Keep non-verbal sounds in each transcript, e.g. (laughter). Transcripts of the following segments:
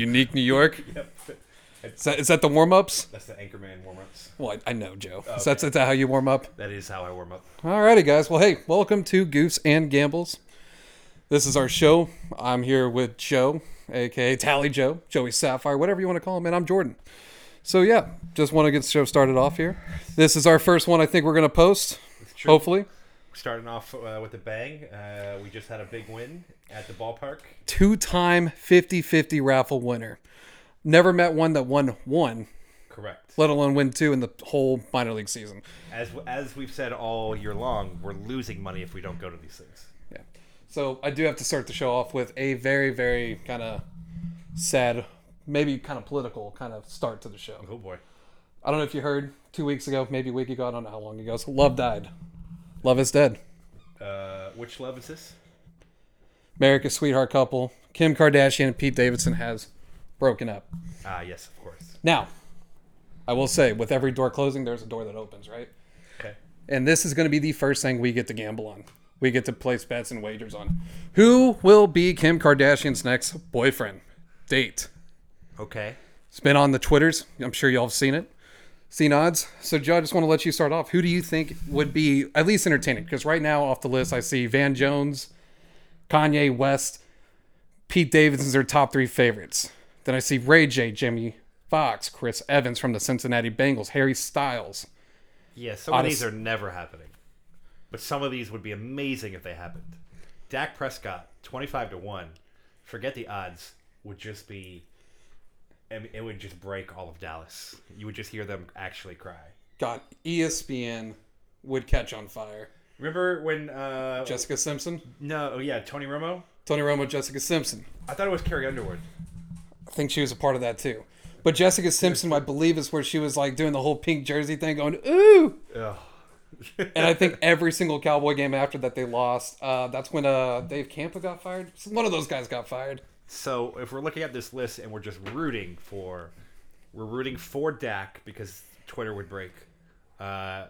Unique New York. (laughs) Yep. Is that, is that the warm ups? That's the Anchorman warm ups. Well, I, I know, Joe. Oh, Is that, is that how you warm up? That is how I warm up. Alrighty, guys. Well, hey, welcome to Goofs and Gambles. This is our show. I'm here with Joe, aka Tally Joe, Joey Sapphire, whatever you want to call him, and I'm Jordan. So yeah, just want to get the show started off here. This is our first one. I think we're gonna post. Hopefully, Starting off uh, with a bang. Uh, we just had a big win at the ballpark. two-time 50-50 raffle winner. Never met one that won one, Correct. let alone win two in the whole minor league season. As as we've said all year long, we're losing money if we don't go to these things. Yeah. So I do have to start the show off with a very, very kind of sad, maybe kind of political kind of start to the show. Oh boy. I don't know if you heard two weeks ago, maybe a week ago, I don't know how long ago. So Love died. Love is dead. Uh, which love is this? America's sweetheart couple, Kim Kardashian and Pete Davidson, has broken up. Ah, yes, of course. Now, I will say, with every door closing, there's a door that opens, right? Okay. And this is going to be the first thing we get to gamble on. We get to place bets and wagers on. Who will be Kim Kardashian's next boyfriend? Date. Okay. It's been on the Twitters. I'm sure y'all have seen it. Seen nods. So, Joe, I just want to let you start off. Who do you think would be at least entertaining? Because right now, off the list, I see Van Jones, Kanye West, Pete Davidson's their top three favorites. Then I see Ray J, Jimmy Fox, Chris Evans from the Cincinnati Bengals, Harry Styles. Yeah, some of these are never happening. But some of these would be amazing if they happened. Dak Prescott, 25 to 1. Forget the odds. Would just be. Mean, It would just break all of Dallas. You would just hear them actually cry. God, ESPN would catch on fire. Remember when. Uh, Jessica Simpson, no, oh yeah, Tony Romo? Tony Romo, Jessica Simpson. I thought it was Carrie Underwood. I think she was a part of that too. But Jessica Simpson, I believe, is where she was like doing the whole pink jersey thing, going ooh. Ugh. And I think (laughs) every single Cowboy game after that they lost. Uh, that's when uh, Dave Campo got fired. One of those guys got fired. So if we're looking at this list and we're just rooting for, we're rooting for Dak because Twitter would break. Uh,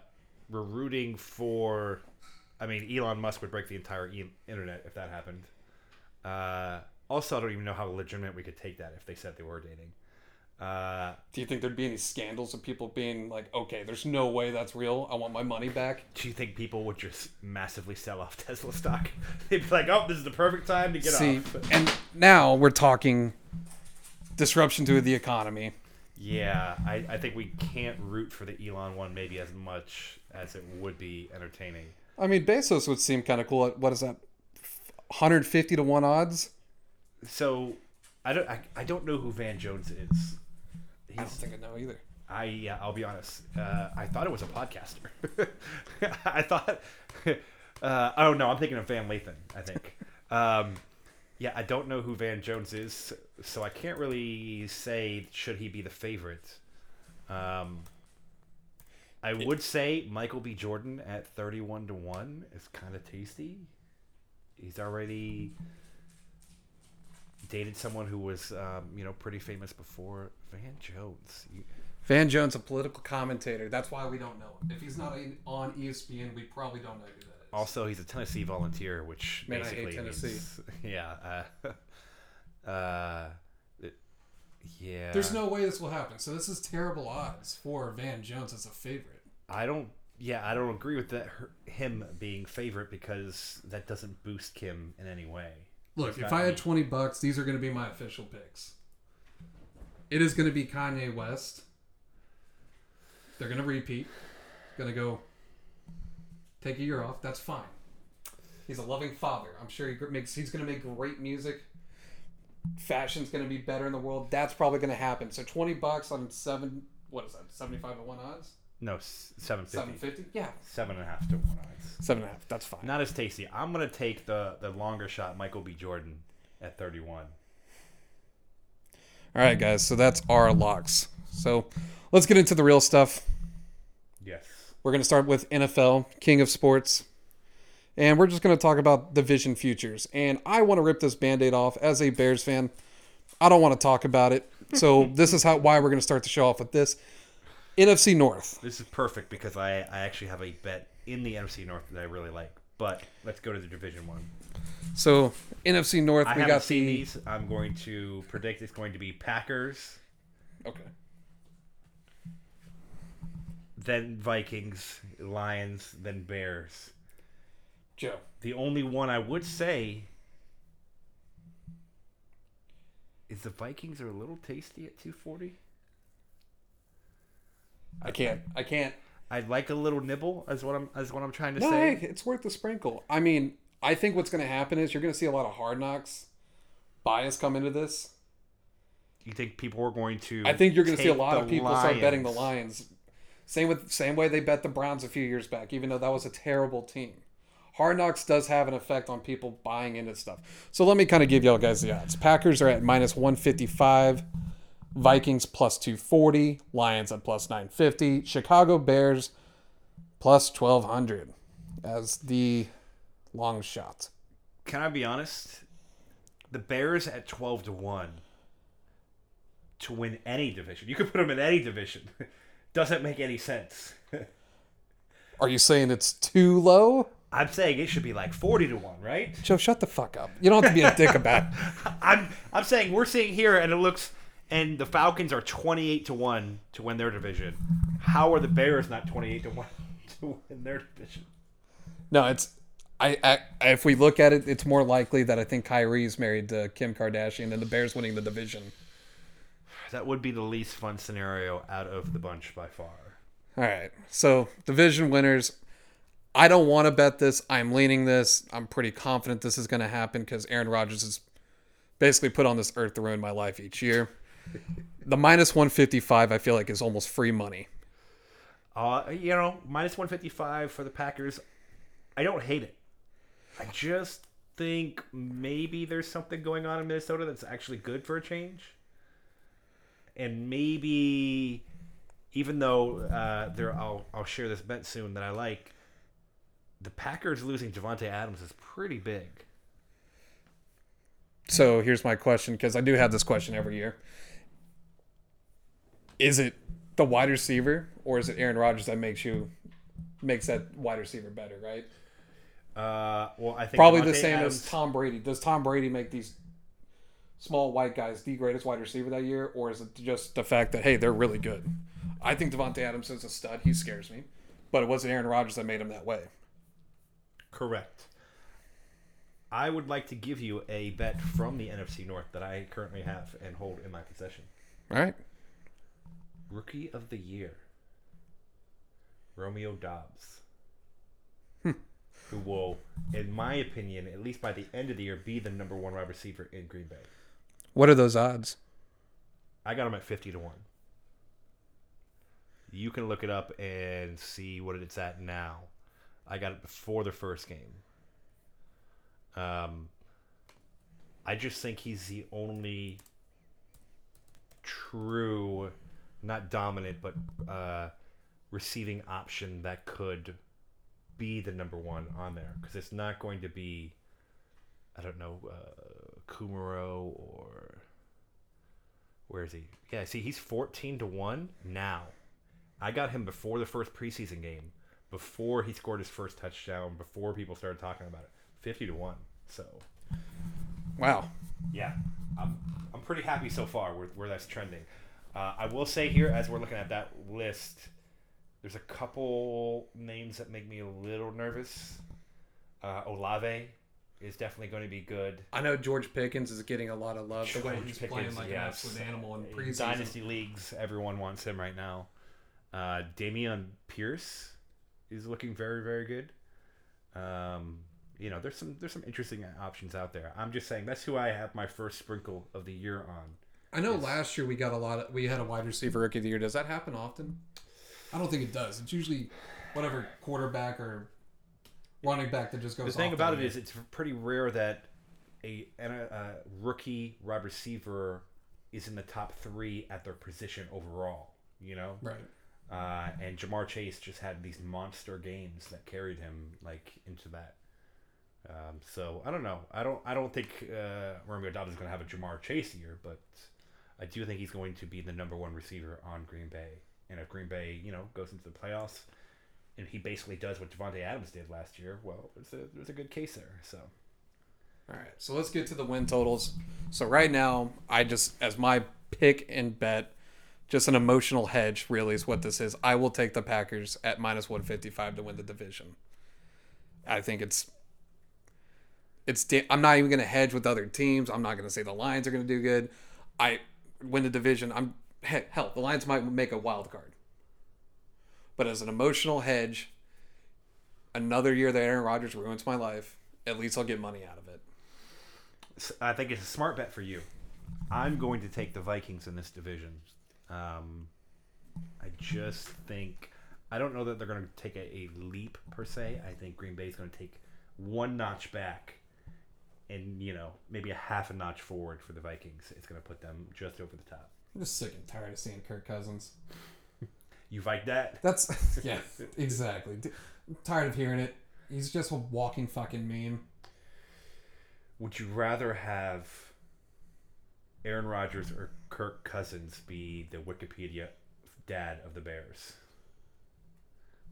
we're rooting for, I mean, Elon Musk would break the entire e- internet if that happened. Uh, also, I don't even know how legitimate we could take that if they said they were dating. Uh, Do you think there'd be any scandals of people being like, okay, there's no way that's real. I want my money back. do you think people would just massively sell off (laughs) Tesla stock? (laughs) They'd be like, "Oh, this is the perfect time to get See, off." (laughs) and now we're talking disruption to the economy. Yeah, I, I think we can't root for the Elon one maybe as much as it would be entertaining. I mean, Bezos would seem kind of cool. What is that? 150 to 1 odds? So I don't I, I don't know who Van Jones is. I don't think I know either. I yeah, I'll be honest. Uh, I thought it was a podcaster. (laughs) I thought. (laughs) Uh, oh no, I'm thinking of Van Lathan. I think. (laughs) Um, yeah, I don't know who Van Jones is, so I can't really say should he be the favorite. Um, I would say Michael B. Jordan at 31 to one is kind of tasty. He's already dated someone who was, um, you know, pretty famous before Van Jones. You, Van Jones, a political commentator. That's why we don't know him. If he's not on ESPN, we probably don't know who that is. Also, he's a Tennessee volunteer, which Man, I hate basically Tennessee. means- (laughs) yeah, uh, (laughs) uh, it- yeah. There's no way this will happen. So this is terrible odds for Van Jones as a favorite. I don't. Yeah, I don't agree with that. her- Him being favorite because that doesn't boost Kim in any way. Look, if I had 20 bucks, these are going to be my official picks. It is going to be Kanye West. They're going to repeat. Going to go take a year off. That's fine. He's a loving father. I'm sure he makes he's going to make great music. Fashion's going to be better in the world. That's probably going to happen. So 20 bucks on 7 what is that? 75 to 1 odds? No, seven fifty. 750? Yeah. Seven and a half to one odds. Seven and a half. That's fine. Not as tasty. I'm gonna take the the longer shot, Michael B. Jordan at 31. All right, guys. So that's our locks. So let's get into the real stuff. Yes. We're going to start with NFL, King of Sports. And we're just going to talk about division futures. And I want to rip this band aid off as a Bears fan. I don't want to talk about it. So (laughs) this is how why we're going to start the show off with this. NFC North. This is perfect because I I actually have a bet in the NFC North that I really like. But let's go to the division one. So NFC North, I we haven't got seen the these. I'm going to predict it's going to be Packers, okay. then Vikings, Lions, then Bears. Joe. The only one I would say is the Vikings are a little tasty at 240. I can't. I can't. I'd like a little nibble, as what I'm as what I'm trying to No, say. hey, it's worth the sprinkle. I mean, I think what's going to happen is you're going to see a lot of hard knocks bias come into this. You think people are going to? I think you're going to see a lot of people start betting the Lions? Lions. Same with same way they bet the Browns a few years back, even though that was a terrible team. Hard knocks does have an effect on people buying into stuff. So let me kind of give y'all guys the odds. Packers are at minus 155, Vikings plus 240, Lions at plus 950, Chicago Bears plus 1200 as the long shot. Can I be honest? The Bears at twelve to one to win any division. You could put them in any division. (laughs) Doesn't make any sense. Are you saying it's too low? I'm saying it should be like forty to one, right? Joe, shut the fuck up. You don't have to be a dick about (laughs) it. I'm I'm saying we're seeing here, and it looks, and the Falcons are twenty eight to one to win their division. How are the Bears not twenty eight to one (laughs) to win their division? No, it's I, I if we look at it, it's more likely that I think Kyrie's married to Kim Kardashian and the Bears winning the division. That would be the least fun scenario out of the bunch by far. All right. So, division winners. I don't want to bet this. I'm leaning this. I'm pretty confident this is going to happen because Aaron Rodgers is basically put on this earth to ruin my life each year. The minus 155, I feel like, is almost free money. Uh, you know, minus 155 for the Packers. I don't hate it. I just think maybe there's something going on in Minnesota that's actually good for a change. And maybe, even though uh, there, I'll I'll share this bet soon that I like. The Packers losing Davante Adams is pretty big. So, here's my question because I do have this question every year. Is it the wide receiver or is it Aaron Rodgers that makes you makes that wide receiver better, right? Uh, well, I think Probably the same Adams- as Tom Brady. Does Tom Brady make these small white guys the greatest wide receiver that year, or is it just the fact that hey, they're really good? I think Davante Adams is a stud. He scares me, but it wasn't Aaron Rodgers that made him that way. Correct. I would like to give you a bet from the NFC North that I currently have and hold in my possession. All right. Rookie of the Year, Romeo Doubs, who will, in my opinion, at least by the end of the year, be the number one wide receiver in Green Bay. What are those odds? I got him at fifty to one. You can look it up and see what it's at now. I got it before the first game. Um, I just think he's the only true, not dominant, but uh, receiving option that could be the number one on there because it's not going to be, I don't know, uh, Kumaro or where is he? Yeah, see, he's fourteen to one now. I got him before the first preseason game, before he scored his first touchdown, before people started talking about it. Fifty to one. So Wow. yeah, I'm I'm pretty happy so far where, where that's trending. Uh, I will say here, as we're looking at that list, there's a couple names that make me a little nervous. Uh, Olave is definitely going to be good. I know George Pickens is getting a lot of love. The way George he's Pickens, playing like yes. an absolute animal in In preseason. Dynasty leagues, everyone wants him right now. Uh, Dameon Pierce is looking very, very good. Um, you know, there's some there's some interesting options out there. I'm just saying that's who I have my first sprinkle of the year on. I know Yes. last year we got a lot of we had a wide receiver rookie of the year. Does that happen often? I don't think it does. It's usually whatever quarterback or running back that just goes. The thing about that it is, it's pretty rare that a, an- a rookie wide receiver is in the top three at their position overall. You know, right. uh, and Ja'Marr Chase just had these monster games that carried him like into that. Um, so I don't know. I don't. I don't think uh, Romeo Doubs is going to have a Ja'Marr Chase year, but I do think he's going to be the number one receiver on Green Bay. And if Green Bay, you know, goes into the playoffs and he basically does what Davante Adams did last year, well, there's a there's a good case there. So All right, so let's get to the win totals. So right now, I just as my pick and bet, just an emotional hedge really is what this is. I will take the Packers at minus 155 to win the division. I think it's it's I'm not even going to hedge with other teams. I'm not going to say the Lions are going to do good. I win the division. I'm he- hell, the Lions might make a wild card. But as an emotional hedge, another year that Aaron Rodgers ruins my life, at least I'll get money out of it. I think it's a smart bet for you. I'm going to take the Vikings in this division. Um, I just think I don't know that they're going to take a, a leap per se. I think Green Bay is going to take one notch back, and you know maybe a half a notch forward for the Vikings. It's going to put them just over the top. I'm just sick and tired of seeing Kirk Cousins. You like that? That's (laughs) yeah, exactly. D- I'm tired of hearing it. He's just a walking fucking meme. Would you rather have Aaron Rodgers or Kirk Cousins be the Wikipedia dad of the Bears?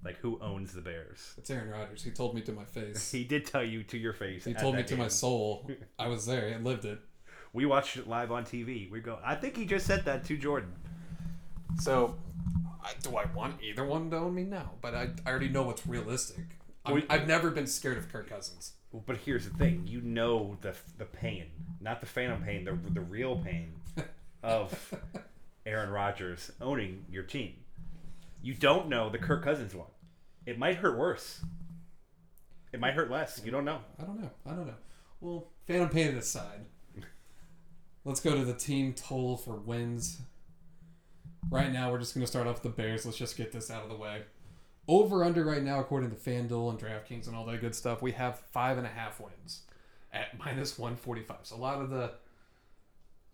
Like who owns the Bears? It's Aaron Rodgers. He told me to my face. (laughs) He did tell you to your face. He told me to my soul. (laughs) I was there. I lived it. We watched it live on TV. We go. I think he just said that to Jordan. So, I, do I want either one to own me? No, but I, I already know what's realistic. Well, I've never been scared of Kirk Cousins. But here's the thing: you know the the pain, not the phantom pain, the the real pain (laughs) of Aaron Rodgers owning your team. You don't know the Kirk Cousins one. It might hurt worse. It might hurt less. You don't know. I don't know. I don't know. Well, Phantom Pain aside, let's go to the team total for wins. Right now, we're just going to start off the Bears. Let's just get this out of the way. Over under right now, according to FanDuel and DraftKings and all that good stuff, we have five and a half wins at minus 145. So a lot of the.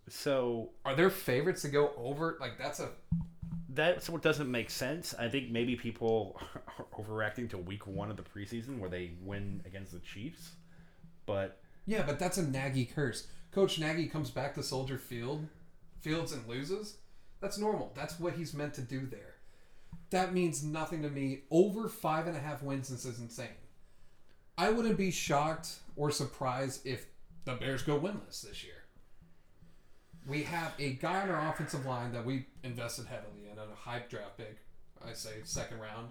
So Are there favorites to go over? Like, that's a. that's what doesn't make sense. I think maybe people are (laughs) overreacting to week one of the preseason where they win against the Chiefs, but Yeah, but that's a Nagy curse. Coach Nagy comes back to Soldier Field, Fields and loses. That's normal. That's what he's meant to do there. That means nothing to me. Over five and a half wins, this is insane. I wouldn't be shocked or surprised if the Bears go winless this year. We have a guy on our offensive line that we invested heavily in, on a hype draft pick. I say second round.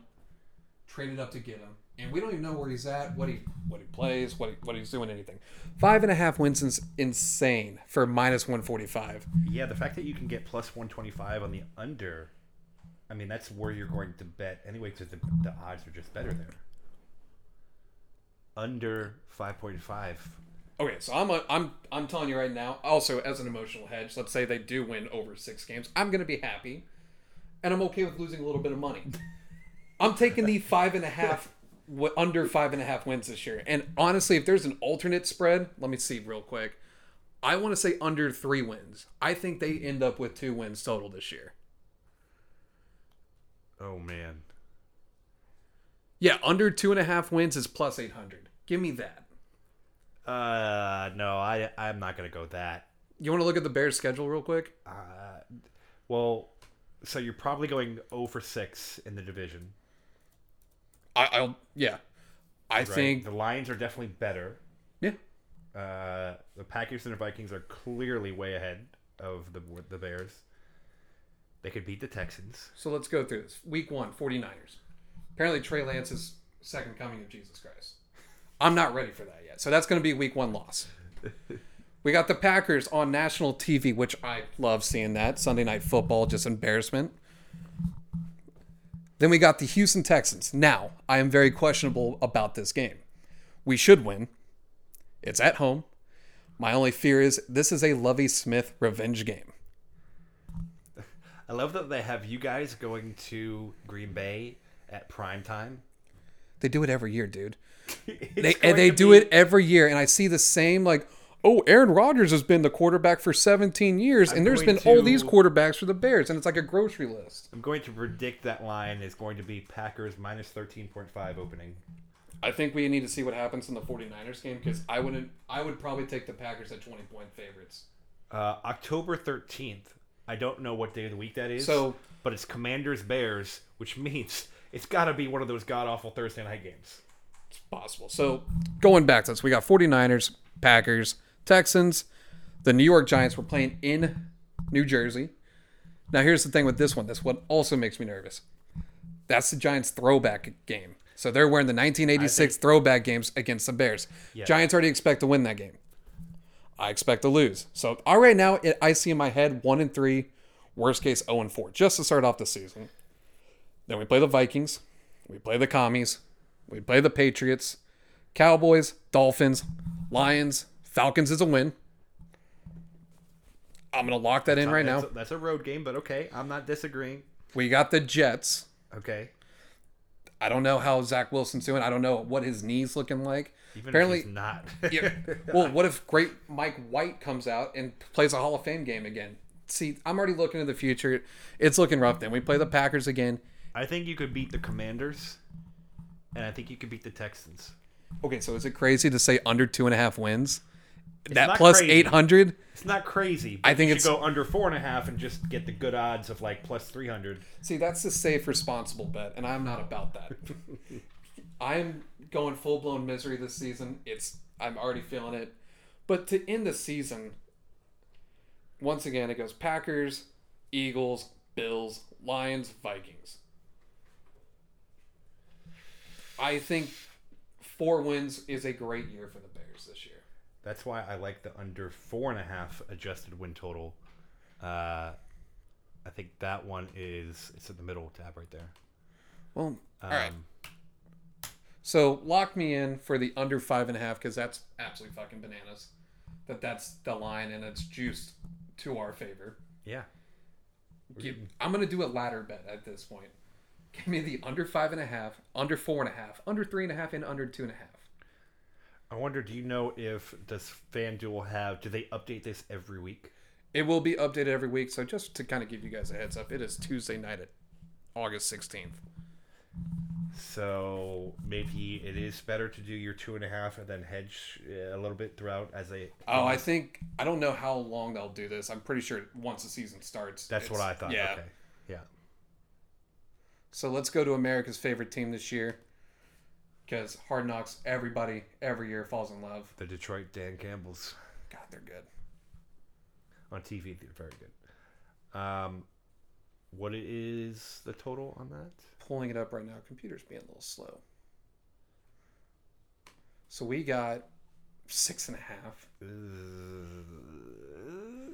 Traded up to get him, and we don't even know where he's at, what he what he plays, what he, what he's doing, anything. Five and a half wins is insane for minus one forty five. Yeah, the fact that you can get plus 125 on the under, I mean, that's where you're going to bet anyway, because the, the odds are just better there. Under 5.5. Okay, so I'm a, I'm I'm telling you right now. Also, as an emotional hedge, let's say they do win over six games, I'm gonna be happy, and I'm okay with losing a little bit of money. I'm taking the five and a half, under five and a half wins this year. And honestly, if there's an alternate spread, let me see real quick. I want to say under three wins. I think they end up with two wins total this year. Oh, man. Yeah, under two and a half wins is plus eight hundred. Give me that. Uh, no, I, I'm not going to go that. You want to look at the Bears' schedule real quick? Uh, well, so you're probably going 0 for 6 in the division. I, I'll yeah. I Right? think the Lions are definitely better. yeah. Uh, the Packers and the Vikings are clearly way ahead of the the Bears. They could beat the Texans. So let's go through this. Week one, 49ers. Apparently Trey Lance is second coming of Jesus Christ. I'm not ready for that yet. So that's going to be week one loss. We got the Packers on national TV, which I love seeing that. Sunday night football, just embarrassment. Then we got the Houston Texans. Now, I am very questionable about this game. We should win. It's at home. My only fear is this is a Lovie Smith revenge game. I love that they have you guys going to Green Bay at prime time. They do it every year, dude. (laughs) They and they do be- it every year, and I see the same like, oh, Aaron Rodgers has been the quarterback for 17 years, and there's been going all these quarterbacks for the Bears, and it's like a grocery list. I'm going to predict that line is going to be Packers minus 13.5 opening. I think we need to see what happens in the 49ers game because I wouldn't. I would probably take the Packers at 20 point favorites. Uh, October 13th. I don't know what day of the week that is. So- but it's Commanders Bears, which means It's got to be one of those god awful Thursday night games. Possible. So going back to this, we got 49ers, Packers, Texans. The New York Giants were playing in New Jersey. Now here's the thing with this one. This one also makes me nervous. That's the Giants throwback game. So they're wearing the 1986 throwback games against the Bears. Giants already expect to win that game. I expect to lose. So all right now it, I see in my head one and three, worst case 0 and four, just to start off the season. Then we play the Vikings, we play the Commies, we play the Patriots, Cowboys, Dolphins, Lions, Falcons is a win. I'm gonna lock that in right now. That's a, that's a road game, but okay, I'm not disagreeing. We got the Jets. Okay, I don't know how Zach Wilson's doing. I don't know what his knees looking like. even Apparently, if he's not. (laughs) yeah. Well, what if great Mike White comes out and plays a Hall of Fame game again? See, I'm already looking to the future. It's looking rough. Then we play the Packers again. I think you could beat the Commanders, and I think you could beat the Texans. Okay, so is it crazy to say under two and a half wins? that not plus crazy. 800? It's not crazy. But I think you it's- go under four and a half and just get the good odds of like plus three hundred. See, that's the safe, responsible bet, and I'm not about that. (laughs) I'm going full blown misery this season. It's I'm already feeling it. But to end the season, once again, it goes Packers, Eagles, Bills, Lions, Vikings. I think four wins is a great year for the Bears this year. That's why I like the under four and a half adjusted win total. Uh, I think that one is it's in the middle tab right there. Well, Um, all right. So lock me in for the under five and a half because that's absolutely fucking bananas. That that's the line and it's juiced to our favor. Yeah. Give, I'm gonna do a ladder bet at this point. Give me the under five and a half, under four and a half, under three and a half, and under two and a half. I wonder, do you know if does FanDuel have? Do they update this every week? It will be updated every week. So just to kind of give you guys a heads up, it is Tuesday night at August 16th. So maybe it is better to do your two and a half and then hedge uh, a little bit throughout as a. Oh, I think I don't know how long they'll do this. I'm pretty sure once the season starts. That's what I thought. Yeah. Okay. Yeah. So let's go to America's favorite team this year. Because Hard Knocks, everybody every year falls in love. The Detroit Dan Campbell's God, they're good. on TV. They're very good. Um, what is the total on that? Pulling it up right now. Computer's being a little slow. So we got six and a half.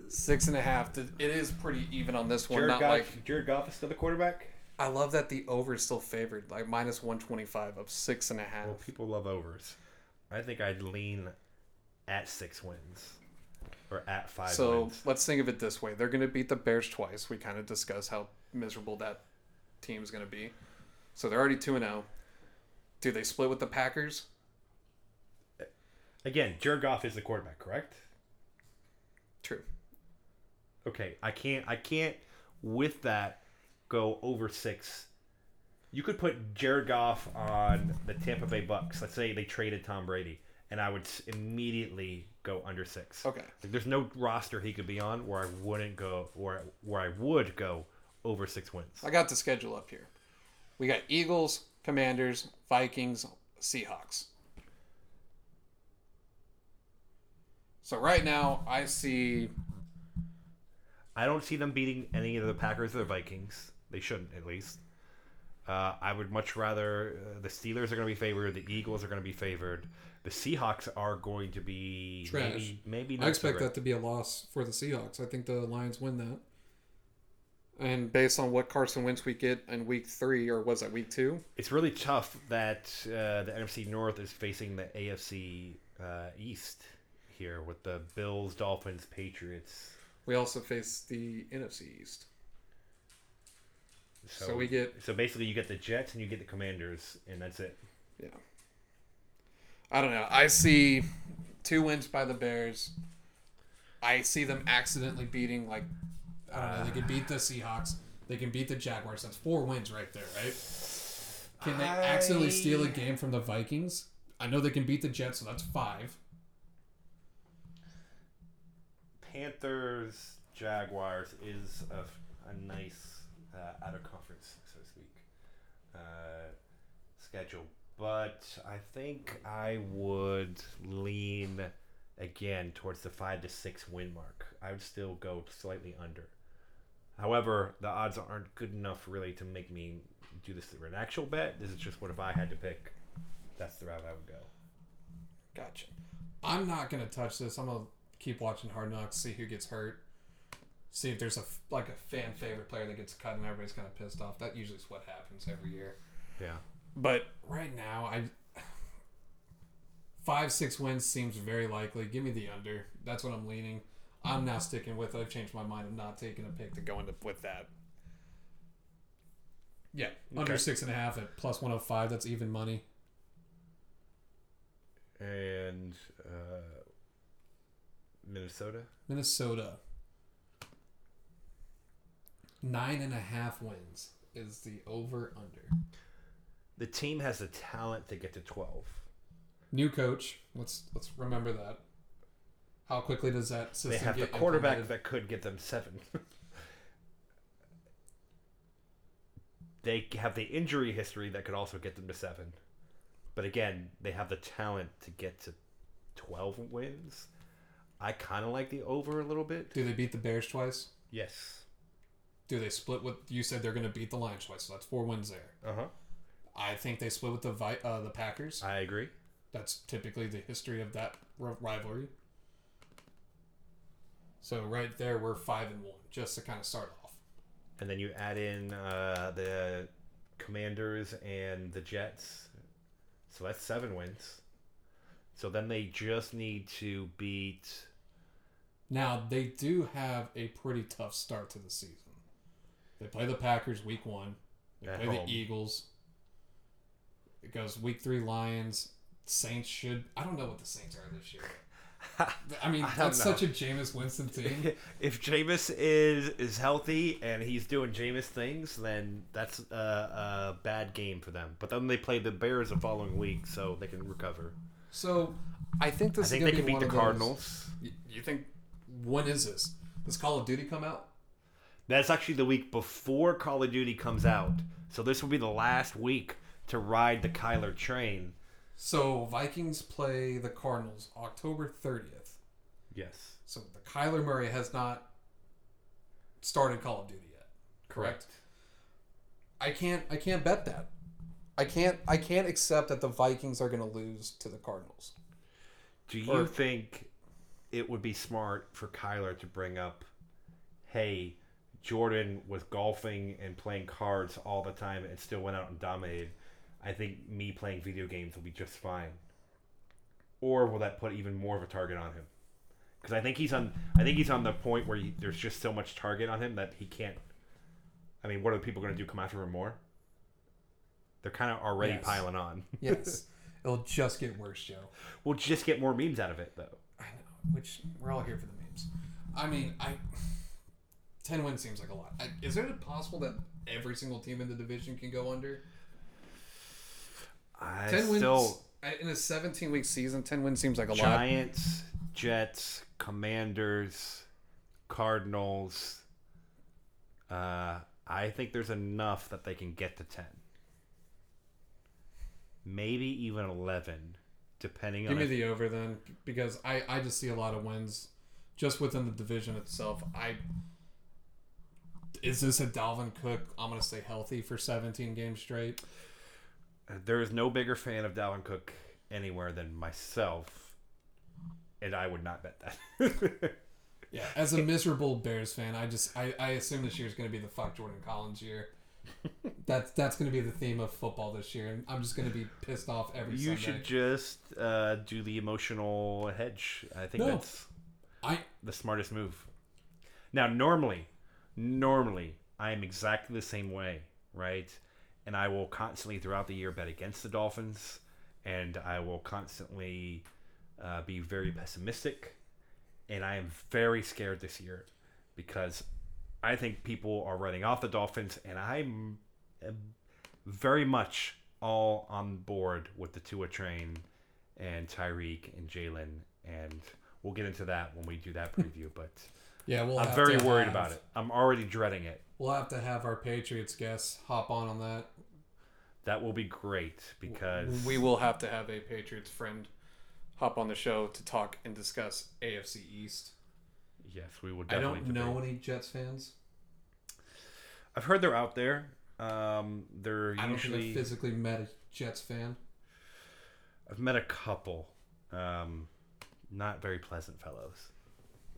Six and a half. It is pretty even on this one. Jared Not Goff, like Jared Goff is still the quarterback. I love that the over is still favored, like minus one twenty five of six and a half. Well, people love overs. I think I'd lean at six wins or at five So wins. let's think of it this way: they're going to beat the Bears twice. We kind of discussed how miserable that team is going to be. So they're already two and zero. Do they split with the Packers? Again, Jared Goff is the quarterback, correct? True. Okay, I can't. I can't with that go over six. You could put Jared Goff on the Tampa Bay Bucks. Let's say they traded Tom Brady, and I would immediately go under six. Okay. Like, there's no roster he could be on where I wouldn't go, where where I would go over six wins. I got the schedule up here. We got Eagles, Commanders, Vikings, Seahawks. So right now I see I don't see them beating any of the Packers or the Vikings. They shouldn't, at least. Uh, I would much rather uh, the Steelers are going to be favored. The Eagles are going to be favored. The Seahawks are going to be Trash. maybe maybe. I expect so that to be a loss for the Seahawks. I think the Lions win that. And based on what Carson Wentz we get in week three, or was that week two? It's really tough that uh, the NFC North is facing the AFC uh, East here with the Bills, Dolphins, Patriots. We also face the NFC East. So, So we get- so basically you get the Jets and you get the Commanders, and that's it. Yeah. I don't know. I see two wins by the Bears. I see them accidentally beating like I don't know. They could beat the Seahawks. They can beat the Jaguars. That's four wins right there, right? Can they accidentally steal a game from the Vikings? I know they can beat the Jets, so that's five. Panthers Jaguars is a, a nice uh, out of conference, so to speak. uh, schedule, but I think I would lean again towards the five to six win mark. I would still go slightly under. However, the odds aren't good enough really to make me do this through an actual bet. This is just what if I had to pick, that's the route I would go. Gotcha. I'm not gonna touch this. I'm gonna keep watching Hard Knocks, see who gets hurt, see if there's a like a fan favorite player that gets cut and everybody's kind of pissed off. That usually is what happens every year. Yeah. But right now, I five six wins seems very likely. Give me the under. That's what I'm leaning. I'm now sticking with. it. I've changed my mind. I'm not taking a pick to go into with that. Yeah, under six and a half at plus 105. That's even money. And uh, Minnesota. Minnesota. Nine and a half wins is the over under. The team has the talent to get to twelve. New coach. Let's let's remember that. How quickly does that system They have the quarterback implemented? that could get them seven. (laughs) they have the injury history that could also get them to seven. But again, they have the talent to get to 12 wins. I kind of like the over a little bit. Do they beat the Bears twice? Yes. Do they split with? You said they're going to beat the Lions twice, so that's four wins there. Uh huh. I think they split with the Vi- uh, the Packers. I agree. That's typically the history of that r- rivalry. So right there, we're five and one, just to kind of start off. And then you add in uh, the Commanders and the Jets. So that's seven wins. So then they just need to beat. Now they do have a pretty tough start to the season. They play the Packers week one. They At play home. the Eagles. It goes week three Lions. Saints should. I don't know what the Saints are this year. (laughs) I mean, I that's know. such a Jameis Winston team. (laughs) if Jameis is is healthy and he's doing Jameis things, then that's a, a bad game for them. But then they play the Bears the following week, so they can recover. So I think this I think they can beat the Cardinals. Y- You think when is this? Does Call of Duty come out? That's actually the week before Call of Duty comes out, so this will be the last week to ride the Kyler train. So Vikings play the Cardinals October thirtieth. Yes, So the Kyler Murray has not started Call of Duty yet. Correct. I can't. I can't bet that. I can't. I can't accept that the Vikings are going to lose to the Cardinals. Do you Or- think it would be smart for Kyler to bring up, hey, Jordan was golfing and playing cards all the time and still went out and dominated. I think me playing video games will be just fine. Or will that put even more of a target on him? Because I think he's on. I think he's on the point where he, there's just so much target on him that he can't. I mean, what are the people going to do? Come after him more? They're kind of already Yes. piling on. (laughs) Yes, it'll just get worse, Joe. we'll just get more memes out of it, though. I know. Which we're all here for the memes. I mean, I ten wins seems like a lot. I, is it possible that every single team in the division can go under I ten wins still I- in a seventeen week season? Ten wins seems like a lot. Giants, Jets, Commanders, Cardinals. Uh, I think there's enough that they can get to ten, maybe even eleven, depending Give on. Give me if- the over then, because I I just see a lot of wins just within the division itself. I is this a Dalvin Cook? I'm gonna stay healthy for 17 games straight. there is no bigger fan of Dalvin Cook anywhere than myself, and I would not bet that. (laughs) Yeah, as a miserable Bears fan, I just I, I assume this year is going to be the fuck Jordan Collins year. That's that's going to be the theme of football this year, and I'm just going to be pissed off every you Sunday. should just uh, do the emotional hedge. I think No. that's I the smartest move. Now, normally, normally, I am exactly the same way, right? And I will constantly, throughout the year, bet against the Dolphins, and I will constantly uh, be very pessimistic. And I am very scared this year because I think people are running off the Dolphins, and I'm am very much all on board with the Tua train and Tyreek and Jalen, and we'll get into that when we do that (laughs) preview. But yeah, we'll. I'm have very to worried have- about it. I'm already dreading it. We'll have to have our Patriots guests hop on on that. That will be great because we will have to have a Patriots friend hop on the show to talk and discuss AFC East. yes, we will. I Definitely don't know any Jets fans. I've heard they're out there. Um, they're I don't think usually. I've physically met a Jets fan. I've met a couple. Um, not very pleasant fellows.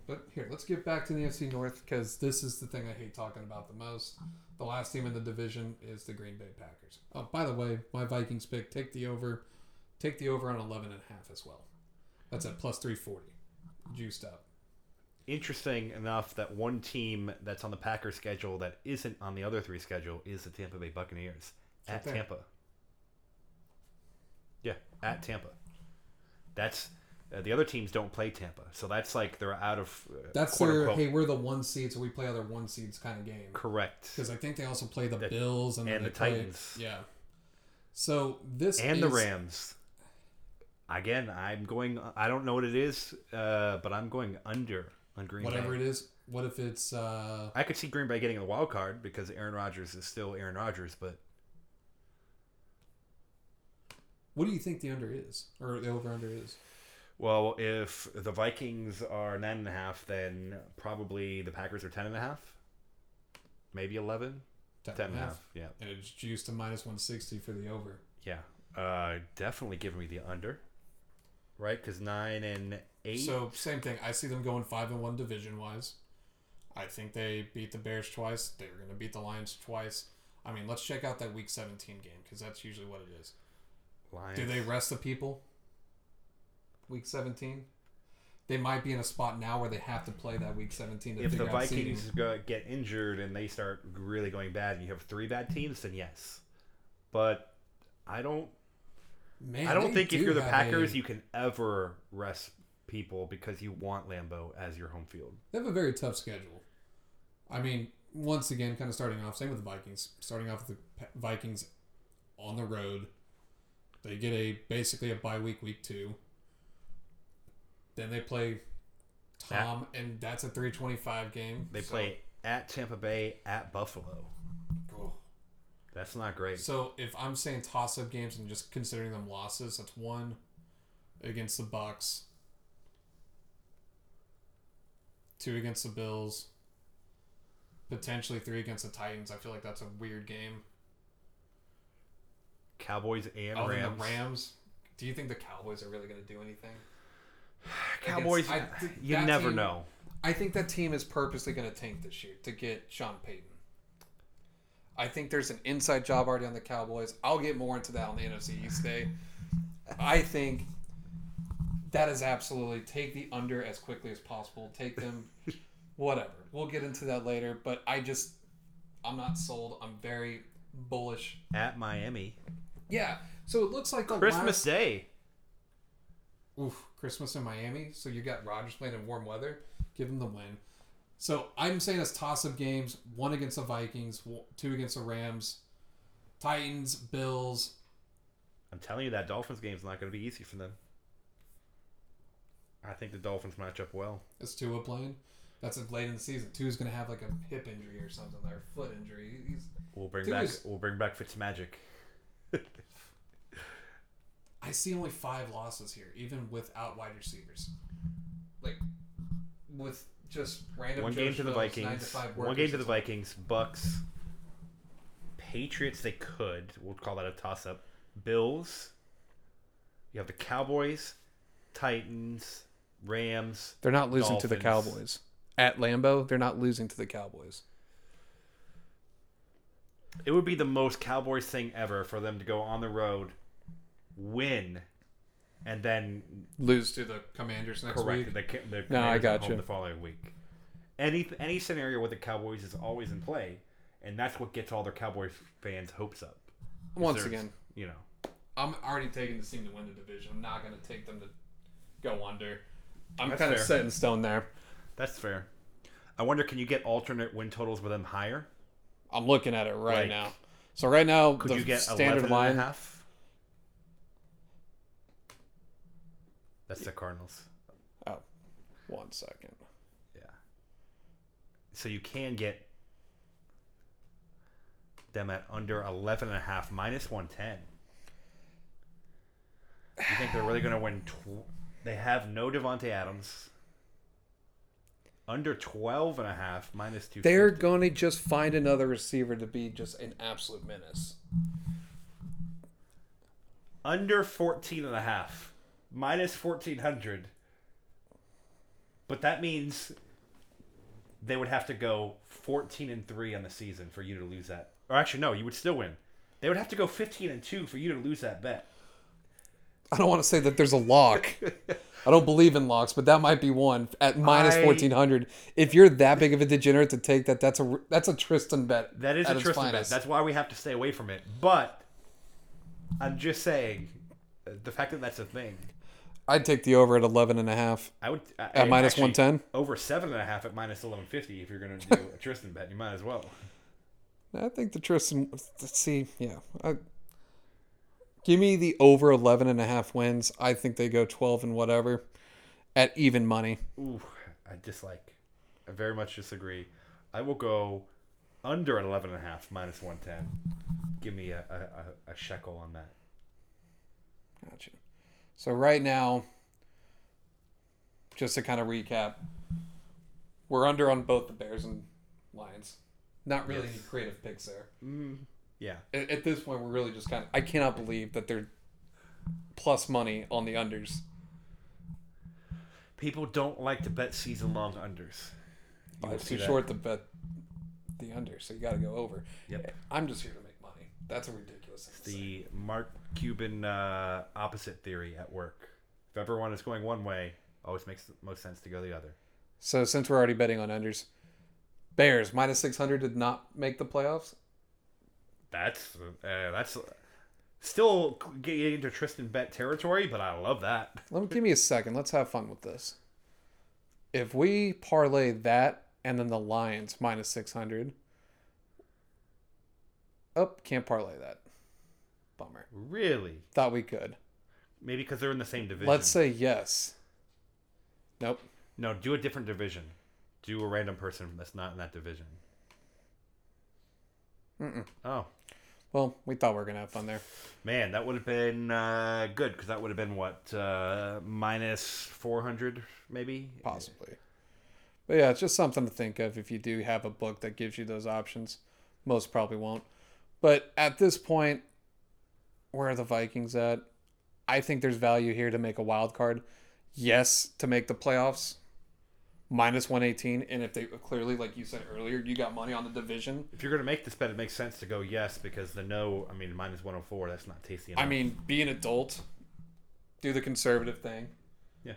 But here, let's get back to the NFC North because this is the thing I hate talking about the most. The last team in the division is the Green Bay Packers. Oh, by the way, my Vikings pick take the over, take the over on 11 and a half as well. That's at plus 340, juiced up. Interesting enough that one team that's on the Packers schedule that isn't on the other three schedule is the Tampa Bay Buccaneers at. Tampa. Yeah, at Tampa. That's uh, the other teams don't play Tampa, so that's like they're out of uh, That's their unquote hey, we're the one seed, so we play other one seeds kind of game. correct Because I think they also play the The- Bills and, and the play- Titans. Yeah. So this and the Rams. Again, I'm going. I don't know what it is, uh, but I'm going under on Green whatever Bay. it is. What if it's uh, I could see Green Bay getting the wild card because Aaron Rodgers is still Aaron Rodgers, but what do you think the under is or the over under is? Well, if the Vikings are nine and a half, then probably the Packers are ten and a half, maybe eleven. Ten Ten and a half. Yeah, and it's juiced to minus one sixty for the over. yeah. Uh, definitely give me the under, right? Because nine and eight. So same thing. I see them going five and one division wise. I think they beat the Bears twice. They were going to beat the Lions twice. I mean, let's check out that Week 17 game because that's usually what it is. Lions. Do they rest the people? Week 17. They might be in a spot now where they have to play that Week 17 to if the figure out seeding. Vikings go, get injured and they start really going bad, and you have three bad teams, then yes. But I don't. Man, I don't think if you're the Packers, a- you can ever rest people because you want Lambeau as your home field. They have a very tough schedule. I mean, once again, kind of starting off, same with the Vikings. Starting off with the Vikings on the road. They get a basically a bye week, week two. Then they play Tom, and that's a 325 game. They So- play at Tampa Bay, at Buffalo. Oh. That's not great. So if I'm saying toss up games and just considering them losses, that's one against the Bucks, two against the Bills, potentially three against the Titans. I feel like that's a weird game. Cowboys and Rams. Rams. Do you think the Cowboys are really going to do anything? Cowboys, I (sighs) you never team- know. I think that team is purposely going to tank this year to get Sean Payton. I think there's an inside job already on the Cowboys. I'll get more into that on the NFC East day. I think that is absolutely take the under as quickly as possible. Take them, (laughs) whatever. We'll get into that later. But I just, I'm not sold. I'm very bullish. At Miami, Yeah. So it looks like Christmas last- Day. Oof, Christmas in Miami. So you got Rodgers playing in warm weather. Give him the win. So I'm saying it's toss-up games: one against the Vikings, two against the Rams, Titans, Bills. I'm telling you that Dolphins game's not going to be easy for them. I think the Dolphins match up well. Is Tua playing? That's late in the season. Tua's going to have like a hip injury or something, or foot injury. He's, We'll bring Dude back we'll bring back Fitzmagic. (laughs) I see only five losses here, even without wide receivers. Like with just random. One Joe game to the nine Vikings. five One game to the Vikings. Bucks. Patriots. They could. We'll call that a toss up. Bills. You have the Cowboys, Titans, Rams. They're not losing to the Cowboys. At Lambeau, they're not losing to the Cowboys. It would be the most Cowboys thing ever for them to go on the road, win, and then Lose to the Commanders next correct week. the, ca- the No, I Commanders at gotcha. home the following week. Any any scenario with the Cowboys is always in play, and that's what gets all their Cowboys fans' hopes up. Once again, you know, I'm already taking the team to win the division. I'm not going to take them to go under. I'm kind of set in stone there. that's fair. I wonder, can you get alternate win totals with them higher? I'm looking at it right Like, now. So right now, Could the you get standard line. and a half? That's the Cardinals. Oh, one second. Yeah. So you can get them at under 11 and a half, minus 110. You think they're really going to win? Tw- they have no Davante Adams. Under 12 and a half, minus 250. They're going to just find another receiver to be just an absolute menace. under 14 and a half minus 1400 but that means they would have to go 14 and 3 on the season for you to lose that or actually no you would still win they would have to go 15 and 2 for you to lose that bet I don't want to say that there's a lock. (laughs) I don't believe in locks, but that might be one at minus I- fourteen hundred. If you're that big of a degenerate to take that, that's a that's a Tristan bet. that is a Tristan bet that's why we have to stay away from it but i'm just saying uh, the fact that that's a thing I'd take the over at eleven and a half i would I- at minus actually, one ten. over seven and a half at minus 1150 if you're going to do a (laughs) tristan bet you might as well I think the Tristan. Let's see, yeah. I, give me the over 11 and a half wins. I think they go twelve and whatever at even money. Ooh, I dislike. I very much disagree. I will go under an 11 and a half, minus 110. Give me a, a, a, a shekel on that. Gotcha. So right now, just to kind of recap, we're under on both the Bears and Lions. Not really any creative picks there. Mm, yeah. At, at this point, we're really just kind of. I cannot believe that they're plus money on the unders. People don't like to bet season long unders. You will It's too that. short to bet the under, so you got to go over. Yep. I'm just here to make money. That's what we thing. To say. The Mark Cuban uh, opposite theory at work. If everyone is going one way, always makes the most sense to go the other. So since we're already betting on unders, Bears minus six hundred did not make the playoffs. That's uh, that's still getting into Tristan bet territory, but I love that. Let me give me a second. Let's have fun with this. If we parlay that and then the Lions minus six hundred. Oh, can't parlay that. Bummer. Really? Thought we could. Maybe because they're in the same division. Let's say yes. Nope. No, do a different division. Do a random person that's not in that division. Mm-mm. Oh Well, we thought we were gonna have fun there. man, that would have been uh, good because that would have been what uh, minus four hundred maybe. Possibly. But yeah, it's just something to think of if you do have a book that gives you those options. Most probably won't. But at this point, where are the Vikings at? I think there's value here to make a wild card. Yes, to make the playoffs. Minus 118. And if they clearly, like you said earlier, you got money on the division. If you're gonna make this bet, it makes sense to go yes because the no. I mean, minus one hundred four. That's not tasty enough. I mean, be an adult, do the conservative thing. Yeah.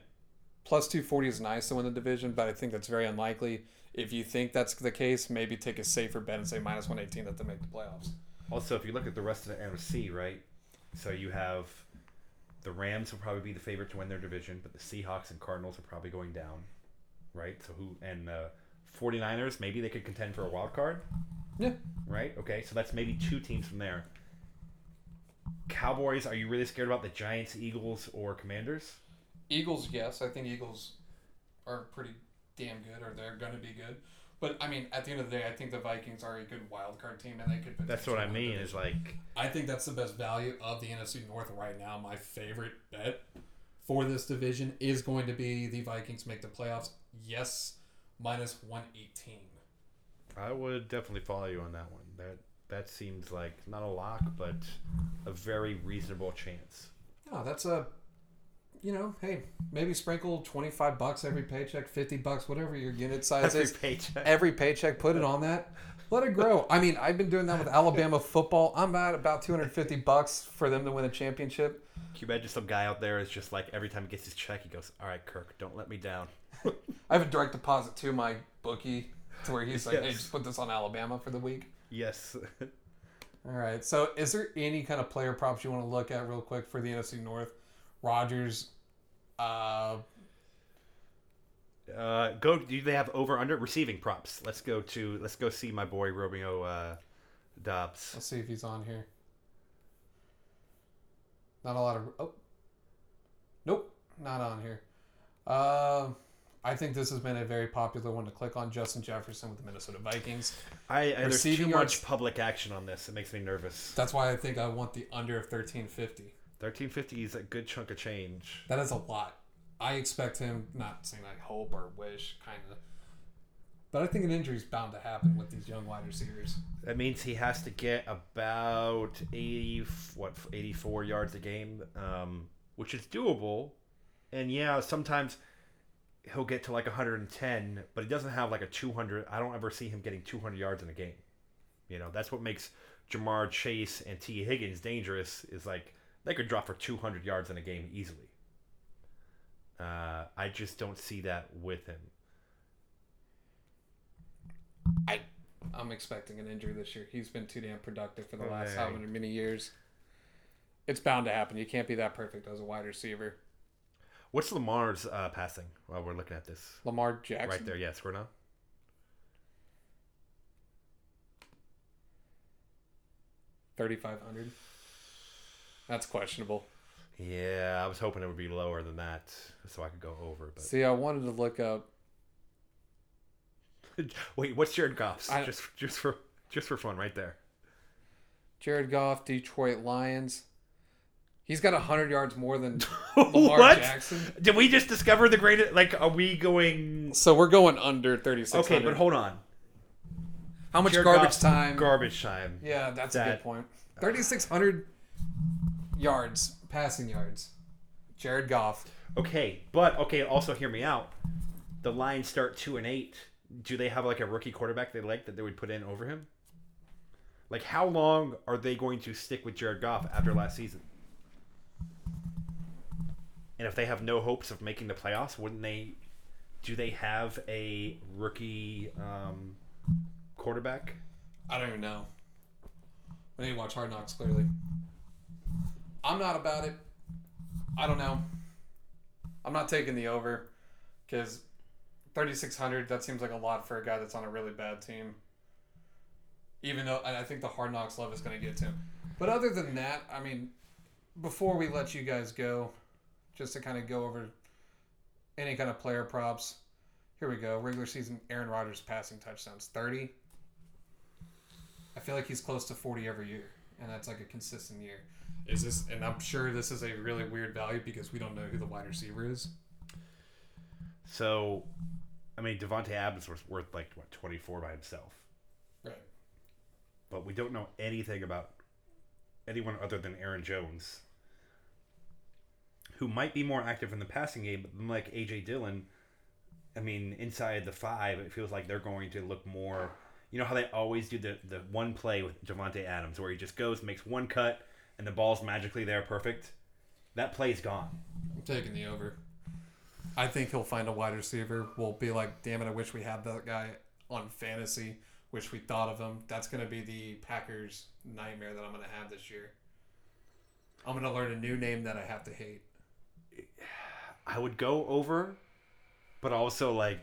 Plus 240 is nice to win the division, but I think that's very unlikely. If you think that's the case, maybe take a safer bet and say minus 118 that they make the playoffs. Also, if you look at the rest of the NFC, right? So you have the Rams will probably be the favorite to win their division, but the Seahawks and Cardinals are probably going down, right? So who and the 49ers maybe they could contend for a wild card, Yeah. right? Okay, so that's maybe two teams from there. Cowboys, are you really scared about the Giants, Eagles, or Commanders? Eagles, yes. I think Eagles are pretty damn good, or they're going to be good. But I mean, at the end of the day, I think the Vikings are a good wild card team, and they could. That's what I mean. Is like I think that's the best value of the NFC North right now. My favorite bet for this division is going to be the Vikings make the playoffs. Yes, minus one eighteen. I would definitely follow you on that one. That that seems like not a lock, but a very reasonable chance. Oh, that's a, you know, hey, maybe sprinkle twenty five bucks every paycheck, fifty bucks, whatever your unit size Every is. paycheck. Every paycheck, put it on that. Let it grow. I mean, I've been doing that with Alabama football. I'm at about 250 bucks for them to win a championship. Can you imagine some guy out there is just like every time he gets his check, he goes, "All right, Kirk, don't let me down." (laughs) I have a direct deposit to my bookie to where he's like, hey, just put this on Alabama for the week. Yes. All right. So, is there any kind of player props you want to look at real quick for the NFC North? Rodgers, uh, uh, go. Do they have over under receiving props? Let's go to. Let's go see my boy Romeo uh, Doubs. let's see if he's on here. Not a lot of. Oh, nope, not on here. Uh, I think this has been a very popular one to click on. Justin Jefferson with the Minnesota Vikings. I, I there's too Receiving much public action on this. It makes me nervous. That's why I think I want the under of thirteen fifty. Thirteen fifty is a good chunk of change. That is a lot. I expect him, not saying I hope or wish, kind of, but I think an injury is bound to happen with these young wide receivers. That means he has to get about eighty what eighty four yards a game, um, which is doable. And yeah, sometimes he'll get to like 110, but he doesn't have like a 200. I don't ever see him getting 200 yards in a game. You know, that's what makes Ja'Marr Chase and Tee Higgins dangerous. Is like they could drop for 200 yards in a game easily. Uh, I just don't see that with him. I, I'm expecting an injury this year. He's been too damn productive for the last yeah. how many many years. It's bound to happen. You can't be that perfect as a wide receiver. What's Lamar's uh, passing while we're looking at this? Lamar Jackson, Right there, yes, we're not. thirty-five hundred. That's questionable. Yeah, I was hoping it would be lower than that, so I could go over. But See, I wanted to look up. (laughs) wait, what's Jared Goff's? I- just just for just for fun, right there. Jared Goff, Detroit Lions. He's got hundred yards more than (laughs) Lamar what? Jackson. Did we just discover the greatest? Like, are we going? So we're going under thirty-six Okay, but hold on. How much Jared garbage Goff's time? Garbage time. yeah, that's a good point. Thirty-six hundred yards, passing yards. Jared Goff. Okay, but okay. Also, hear me out. The Lions start two and eight. Do they have like a rookie quarterback they like that they would put in over him? Like, how long are they going to stick with Jared Goff after last season? And if they have no hopes of making the playoffs, wouldn't they? Do they have a rookie um, quarterback? I don't even know. I need to watch Hard Knocks clearly. I'm not about it. I don't know. I'm not taking the over because 3,600, that seems like a lot for a guy that's on a really bad team. Even though I think the Hard Knocks love is going to get to him. But other than that, I mean, before we let you guys go, just to kind of go over any kind of player props, here we go. Regular season Aaron Rodgers passing touchdowns 30. I feel like he's close to 40 every year, and that's like a consistent year. Is this, and I'm sure this is a really weird value because we don't know who the wide receiver is. So, I mean, Davante Adams was worth like what twenty four by himself, Right. but we don't know anything about anyone other than Aaron Jones, who might be more active in the passing game. But like AJ Dillon, I mean, inside the five, it feels like they're going to look more. You know how they always do the the one play with Davante Adams, where he just goes, makes one cut, and the ball's magically there, perfect. That play's gone. I'm taking the over. I think he'll find a wide receiver. We'll be like, damn it, I wish we had that guy on fantasy. Wish we thought of him. That's going to be the Packers' nightmare that I'm going to have this year. I'm going to learn a new name that I have to hate. I would go over, but also like,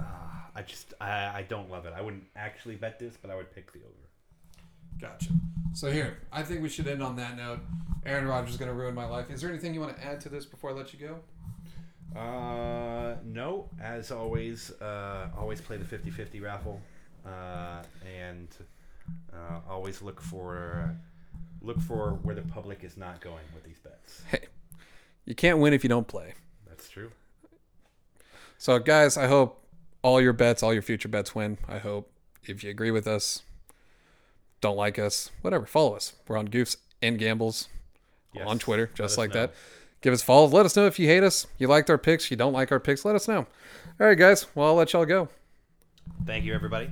uh, I just I, I don't love it. I wouldn't actually bet this, but I would pick the over. Gotcha. So here, I think we should end on that note. Aaron Rodgers is going to ruin my life. Is there anything you want to add to this before I let you go? Uh, no. As always, uh, always play the 50-50 raffle, uh, and uh, always look for look for where the public is not going with these bets. Hey, you can't win if you don't play. That's true. So, guys, I hope all your bets, all your future bets win. I hope if you agree with us, don't like us, whatever, follow us. We're on Goofs and Gambles Yes. on Twitter, just like know. that. Give us follows. Let us know if you hate us, you liked our picks, you don't like our picks. Let us know. All right, guys. Well, I'll let y'all go. Thank you, everybody.